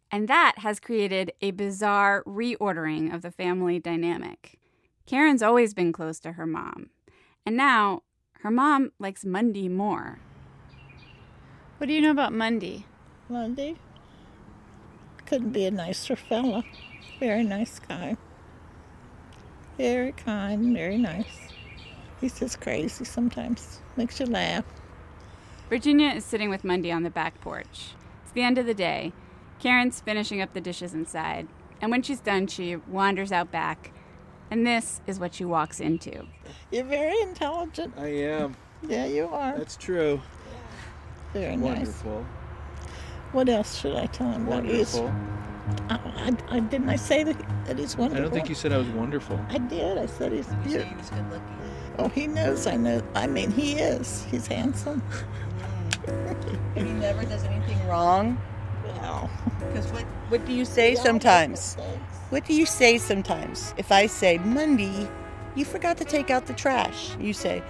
And that has created a bizarre reordering of the family dynamic. Karen's always been close to her mom. And now her mom likes Mondy more. What do you know about Mondy? Mondy couldn't be a nicer fella. Very nice guy. Very kind, very nice. He's just crazy sometimes. Makes you laugh. Virginia is sitting with Mondy on the back porch. It's the end of the day. Karen's finishing up the dishes inside. And when she's done, she wanders out back. And this is what she walks into. You're very intelligent. I am. Yeah, you are. That's true. Very Wonderful. Nice. What else should I tell him? That he's, Wonderful. I, I, I, didn't I say that, that he's wonderful? I don't think you said I was wonderful. I did. I said he's You beautiful. he was good looking. Oh, he knows. I know. I mean, he is. He's handsome. Hmm. and He never does anything wrong. Well, Because what, what do you say sometimes? What do you say sometimes? If I say, Mondy, you forgot to take out the trash, you say,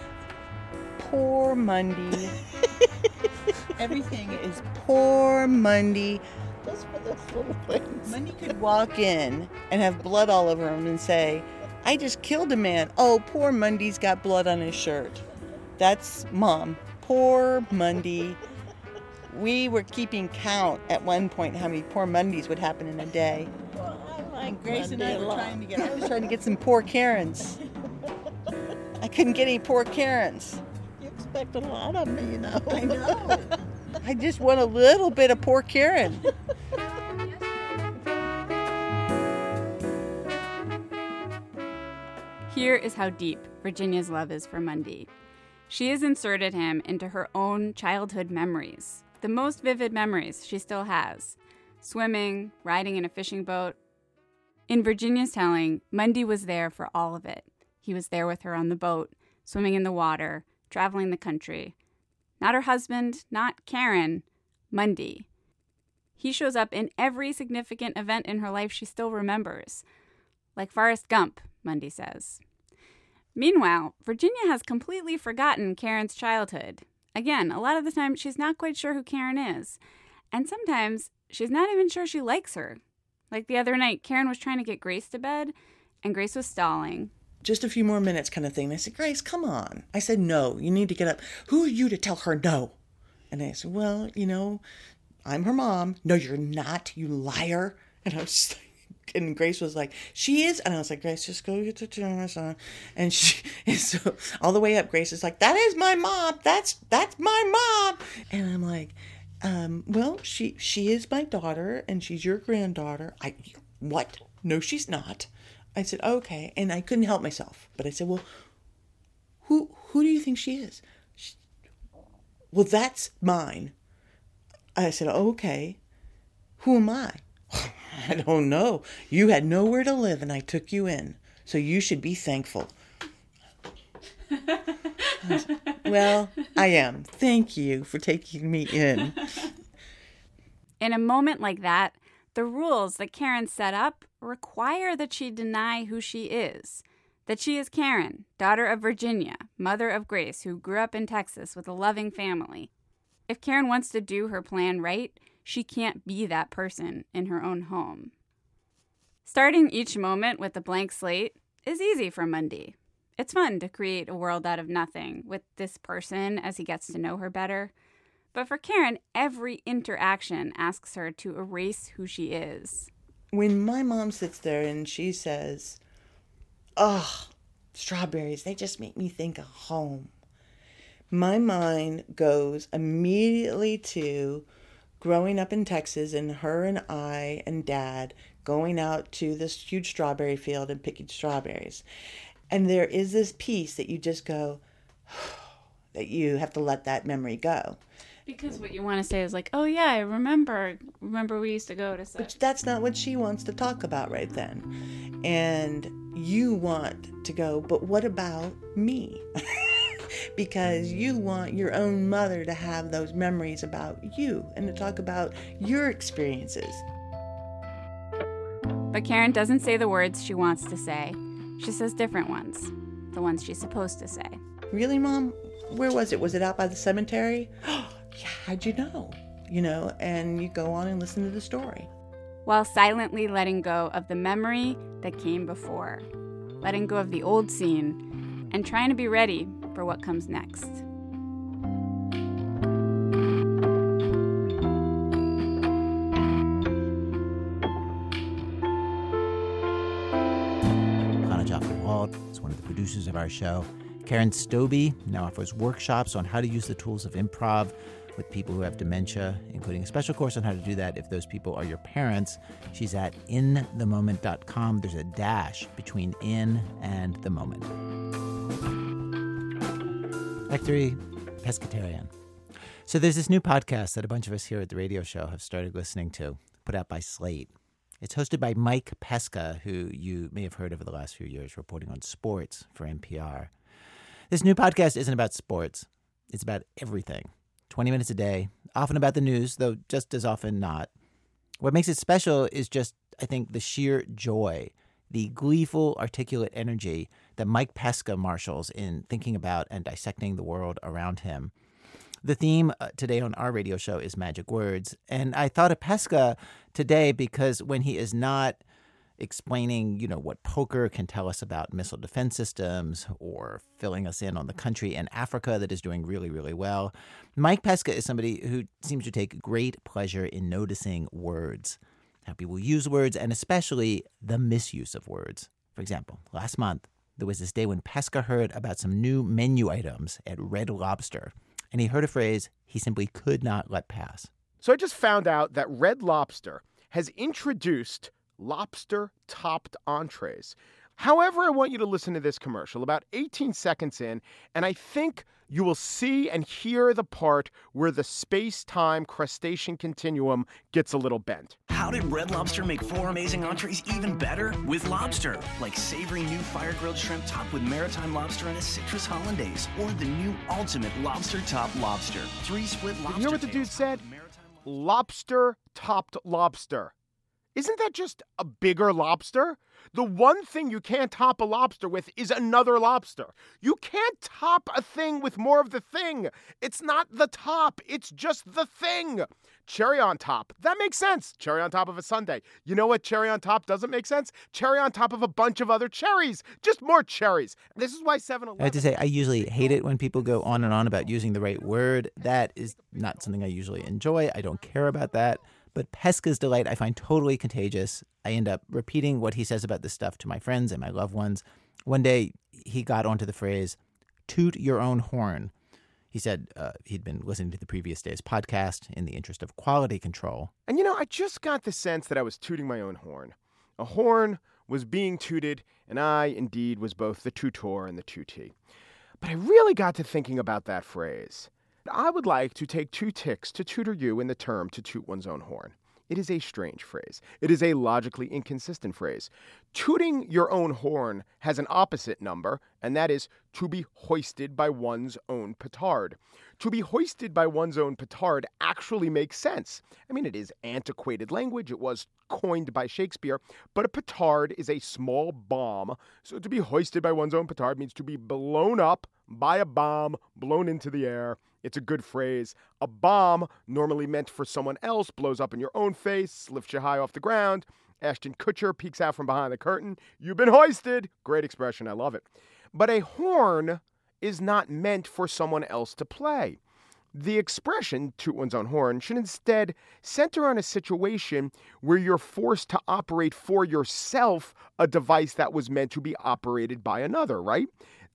poor Mondy. Everything is poor Mondy. just for those little things. Mondy could walk in and have blood all over him and say, I just killed a man. Oh, poor Mondy's got blood on his shirt. That's mom. Poor Mondy. We were keeping count at one point how many poor Mondys would happen in a day. Well, I like And Grace and Mondy I a were trying to get. I was trying to get some poor Karens. I couldn't get any poor Karens. You expect a lot of me, you know. I know. I just want a little bit of poor Karen. Here is how deep Virginia's love is for Mondy. She has inserted him into her own childhood memories, the most vivid memories she still has swimming, riding in a fishing boat. In Virginia's telling, Mondy was there for all of it. He was there with her on the boat, swimming in the water, traveling the country. Not her husband, not Karen, Mondy. He shows up in every significant event in her life she still remembers. Like Forrest Gump, Mondy says. Meanwhile, Virginia has completely forgotten Karen's childhood, Again, a lot of the time, she's not quite sure who Karen is. And sometimes she's not even sure she likes her. Like the other night, Karen was trying to get Grace to bed, and Grace was stalling. Just a few more minutes, kind of thing. I said, Grace, come on. I said, no, you need to get up. Who are you to tell her no? And I said, well, you know, I'm her mom. No, you're not, you liar. And I was like, and Grace was like, she is. And I was like, Grace, just go get the on. And she, and so all the way up, Grace is like, that is my mom. That's, that's my mom. And I'm like, um, well, she, she is my daughter and she's your granddaughter. I, what? No, she's not. I said, okay. And I couldn't help myself. But I said, well, who, who do you think she is? She, well, that's mine. I said, okay. Who am I? I don't know. You had nowhere to live and I took you in. So you should be thankful. Well, I am. Thank you for taking me in. In a moment like that, the rules that Karen set up require that she deny who she is. That she is Karen, daughter of Virginia, mother of Grace, who grew up in Texas with a loving family. If Karen wants to do her plan right, she can't be that person in her own home. Starting each moment with a blank slate is easy for Mondy. It's fun to create a world out of nothing with this person as he gets to know her better. But for Karen, every interaction asks her to erase who she is. When my mom sits there and she says, Oh, strawberries, they just make me think of home. My mind goes immediately to growing up in Texas and her and I and dad going out to this huge strawberry field and picking strawberries. And there is this piece that you just go, that you have to let that memory go. Because what you want to say is like, oh yeah, I remember. Remember we used to go to such. But that's not what she wants to talk about right then. And you want to go, but what about me? because you want your own mother to have those memories about you and to talk about your experiences. But Karen doesn't say the words she wants to say. She says different ones, the ones she's supposed to say. Really, Mom? Where was it? Was it out by the cemetery? yeah, how'd you know? You know, and you go on and listen to the story. While silently letting go of the memory that came before, letting go of the old scene, and trying to be ready for what comes next. Hannah Joffe Walt is one of the producers of our show. Karen Stobbe now offers workshops on how to use the tools of improv with people who have dementia, including a special course on how to do that if those people are your parents. She's at inthemoment.com. There's a dash between in and the moment. Three, pescatarian. So there's this new podcast that a bunch of us here at the radio show have started listening to, put out by Slate. It's hosted by Mike Pesca, who you may have heard over the last few years reporting on sports for NPR. This new podcast isn't about sports, it's about everything. 20 minutes a day, often about the news, though just as often not. What makes it special is just, I think, the sheer joy, the gleeful, articulate energy that Mike Pesca marshals in thinking about and dissecting the world around him. The theme uh, today on our radio show is magic words. And I thought of Pesca today because when he is not explaining, you know, what poker can tell us about missile defense systems or filling us in on the country in Africa that is doing really, really well, Mike Pesca is somebody who seems to take great pleasure in noticing words, how people use words, and especially the misuse of words. For example, last month, there was this day when Pesca heard about some new menu items at Red Lobster and he heard a phrase he simply could not let pass. So I just found out that Red Lobster has introduced lobster topped entrees. However, I want you to listen to this commercial about 18 seconds in, and I think you will see and hear the part where the space time crustacean continuum gets a little bent. How did Red Lobster make four amazing entrees even better? With lobster, like savory new fire grilled shrimp topped with maritime lobster and a citrus hollandaise, or the new ultimate lobster top lobster. Three split lobster. You hear what the dude said? Lobster topped lobster. Isn't that just a bigger lobster? The one thing you can't top a lobster with is another lobster. You can't top a thing with more of the thing. It's not the top, it's just the thing. Cherry on top. That makes sense. Cherry on top of a sundae. You know what cherry on top doesn't make sense? Cherry on top of a bunch of other cherries. Just more cherries. This is why 7 I have to say, I usually hate it when people go on and on about using the right word. That is not something I usually enjoy. I don't care about that. But Pesca's delight I find totally contagious. I end up repeating what he says about this stuff to my friends and my loved ones. One day, he got onto the phrase, toot your own horn. He said uh, he'd been listening to the previous day's podcast in the interest of quality control. And you know, I just got the sense that I was tooting my own horn. A horn was being tooted, and I, indeed, was both the tutor and the tutee. But I really got to thinking about that phrase. I would like to take two ticks to tutor you in the term to toot one's own horn. It is a strange phrase. It is a logically inconsistent phrase. Tooting your own horn has an opposite number, and that is to be hoisted by one's own petard. To be hoisted by one's own petard actually makes sense. I mean, it is antiquated language. It was coined by Shakespeare, but a petard is a small bomb. So to be hoisted by one's own petard means to be blown up by a bomb blown into the air. It's a good phrase. A bomb, normally meant for someone else, blows up in your own face, lifts you high off the ground. Ashton Kutcher peeks out from behind the curtain. You've been hoisted. Great expression. I love it. But a horn is not meant for someone else to play. The expression, toot one's own horn, should instead center on a situation where you're forced to operate for yourself a device that was meant to be operated by another, right?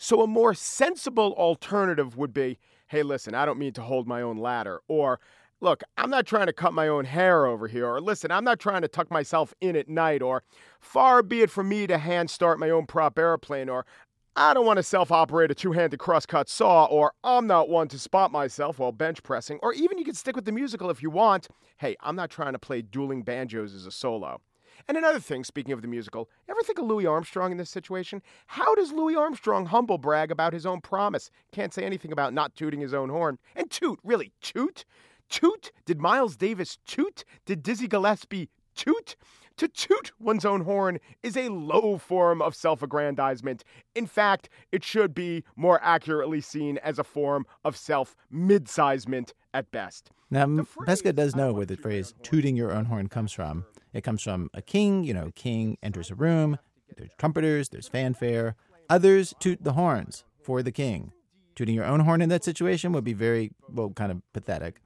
So a more sensible alternative would be hey, listen, I don't mean to hold my own ladder, or look, I'm not trying to cut my own hair over here, or listen, I'm not trying to tuck myself in at night, or far be it from me to hand start my own prop airplane, or I don't want to self operate a two handed crosscut saw, or I'm not one to spot myself while bench pressing, or even you can stick with the musical if you want. Hey, I'm not trying to play dueling banjos as a solo. And another thing, speaking of the musical, ever think of Louis Armstrong in this situation? How does Louis Armstrong humble brag about his own promise? Can't say anything about not tooting his own horn. And toot, really, toot? Toot? Did Miles Davis toot? Did Dizzy Gillespie toot? To toot one's own horn is a low form of self aggrandizement. In fact, it should be more accurately seen as a form of self midsizement at best. Now, Pesca does know where the phrase tooting your own horn comes from. It comes from a king, you know, king enters a room, there's trumpeters, there's fanfare. Others toot the horns for the king. Tooting your own horn in that situation would be very, well, kind of pathetic.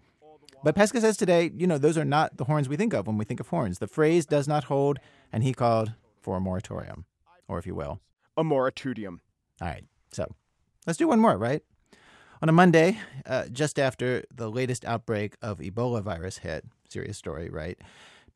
But Pesca says today, you know, those are not the horns we think of when we think of horns. The phrase does not hold, and he called for a moratorium, or if you will, a moratorium. All right, so let's do one more, right? On a Monday, uh, just after the latest outbreak of Ebola virus hit, serious story, right?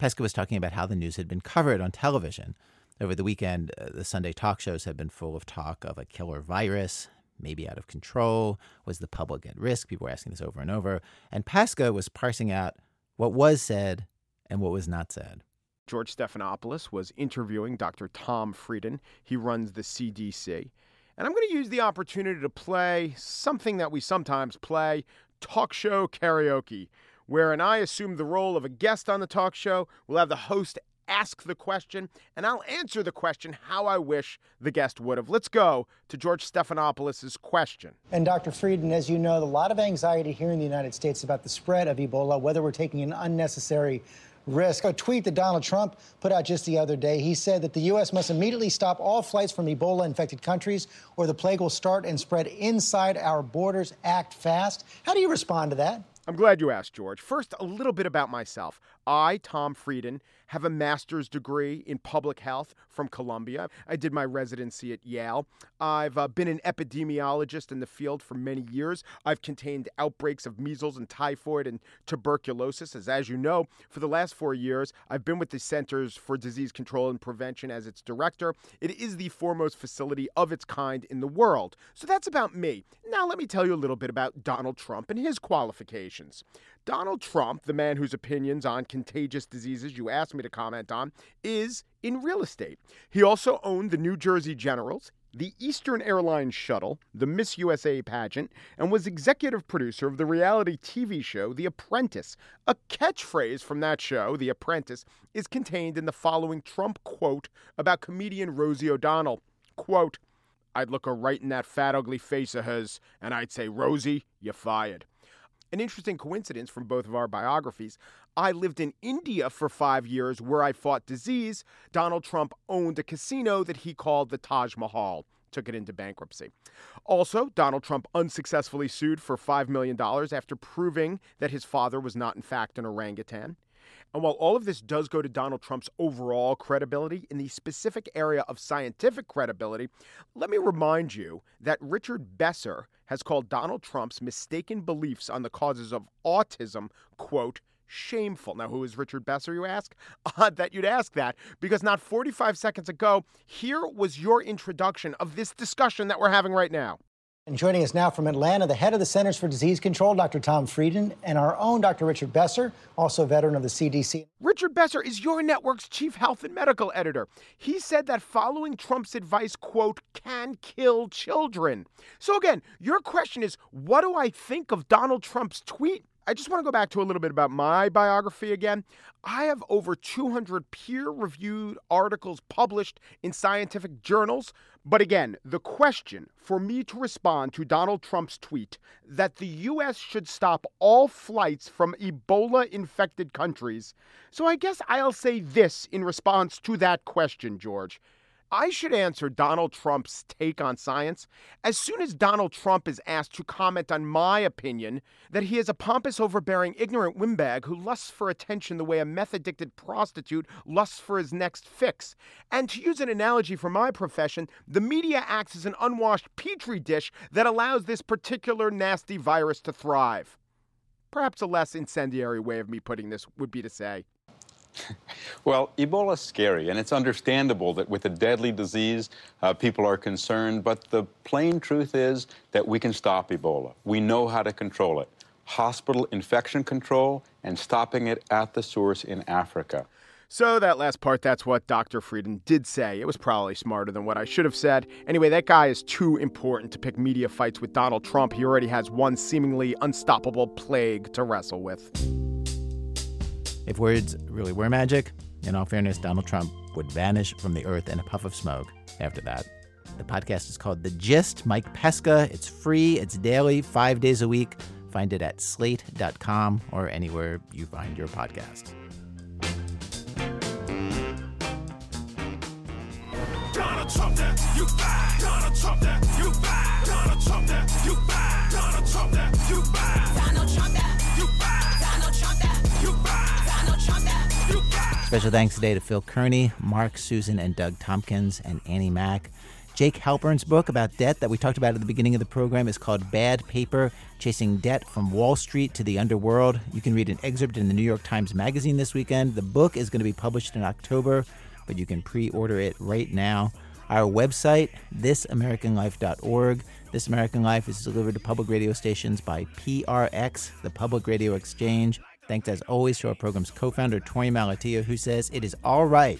Pesca was talking about how the news had been covered on television. Over the weekend, uh, the Sunday talk shows had been full of talk of a killer virus, maybe out of control. Was the public at risk? People were asking this over and over. And Pesca was parsing out what was said and what was not said. George Stephanopoulos was interviewing Dr. Tom Frieden. He runs the CDC. And I'm going to use the opportunity to play something that we sometimes play talk show karaoke, wherein I assume the role of a guest on the talk show. We'll have the host ask the question, and I'll answer the question how I wish the guest would have. Let's go to George Stephanopoulos' question. And Dr. Frieden, as you know, a lot of anxiety here in the United States about the spread of Ebola, whether we're taking an unnecessary risk. A tweet that Donald Trump put out just the other day, he said that the U.S. must immediately stop all flights from Ebola infected countries or the plague will start and spread inside our borders. Act fast. How do you respond to that? I'm glad you asked, George. First, a little bit about myself. I, Tom Frieden, have a master's degree in public health from Columbia. I did my residency at Yale. I've uh, been an epidemiologist in the field for many years. I've contained outbreaks of measles and typhoid and tuberculosis. As, as you know, for the last four years, I've been with the Centers for Disease Control and Prevention as its director. It is the foremost facility of its kind in the world. So that's about me. Now, let me tell you a little bit about Donald Trump and his qualifications. Donald Trump, the man whose opinions on contagious diseases you asked me to comment on, is in real estate. He also owned the New Jersey Generals. the Eastern Airlines shuttle, the Miss USA pageant, and was executive producer of the reality TV show The Apprentice. A catchphrase from that show, The Apprentice, is contained in the following Trump quote about comedian Rosie O'Donnell. Quote, I'd look her right in that fat, ugly face of hers, and I'd say, Rosie, you're fired. An interesting coincidence from both of our biographies. I lived in India for five years where I fought disease. Donald Trump owned a casino that he called the Taj Mahal, took it into bankruptcy. Also, Donald Trump unsuccessfully sued for $5 million after proving that his father was not, in fact, an orangutan. And while all of this does go to Donald Trump's overall credibility, in the specific area of scientific credibility, let me remind you that Richard Besser has called Donald Trump's mistaken beliefs on the causes of autism, quote, shameful. Now, who is Richard Besser, you ask? Odd that you'd ask that, because not 45 seconds ago, here was your introduction of this discussion that we're having right now. And joining us now from Atlanta, the head of the Centers for Disease Control, Dr. Tom Frieden, and our own Dr. Richard Besser, also a veteran of the CDC. Richard Besser is your network's chief health and medical editor. He said that following Trump's advice, quote, can kill children. So again, your question is what do I think of Donald Trump's tweet? I just want to go back to a little bit about my biography again. I have over 200 peer reviewed articles published in scientific journals. But again, the question for me to respond to Donald Trump's tweet that the U.S. should stop all flights from Ebola infected countries. So I guess I'll say this in response to that question, George. I should answer Donald Trump's take on science as soon as Donald Trump is asked to comment on my opinion that he is a pompous, overbearing, ignorant windbag who lusts for attention the way a meth addicted prostitute lusts for his next fix. And to use an analogy from my profession, the media acts as an unwashed petri dish that allows this particular nasty virus to thrive. Perhaps a less incendiary way of me putting this would be to say, well, Ebola is scary, and it's understandable that with a deadly disease, uh, people are concerned. But the plain truth is that we can stop Ebola. We know how to control it. Hospital infection control and stopping it at the source in Africa. So, that last part, that's what Dr. Frieden did say. It was probably smarter than what I should have said. Anyway, that guy is too important to pick media fights with Donald Trump. He already has one seemingly unstoppable plague to wrestle with. If words really were magic, in all fairness, Donald Trump would vanish from the earth in a puff of smoke after that. The podcast is called The Gist. Mike Pesca. It's free, it's daily, five days a week. Find it at slate.com or anywhere you find your podcast. Donald Trump that you bad. Donald Trump that you bad. Donald Trump that Special thanks today to Phil Kearney, Mark, Susan, and Doug Tompkins, and Annie Mack. Jake Halpern's book about debt that we talked about at the beginning of the program is called Bad Paper Chasing Debt from Wall Street to the Underworld. You can read an excerpt in the New York Times Magazine this weekend. The book is going to be published in October, but you can pre order it right now. Our website, thisamericanlife.org. This American Life is delivered to public radio stations by PRX, the Public Radio Exchange. Thanks as always to our program's co founder, Torey Malatia, who says it is all right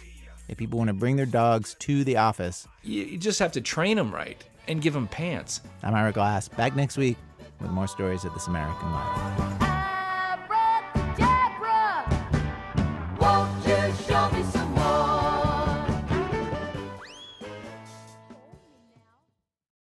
if people want to bring their dogs to the office. You, you just have to train them right and give them pants. I'm Ira Glass, back next week with more stories of This American Life.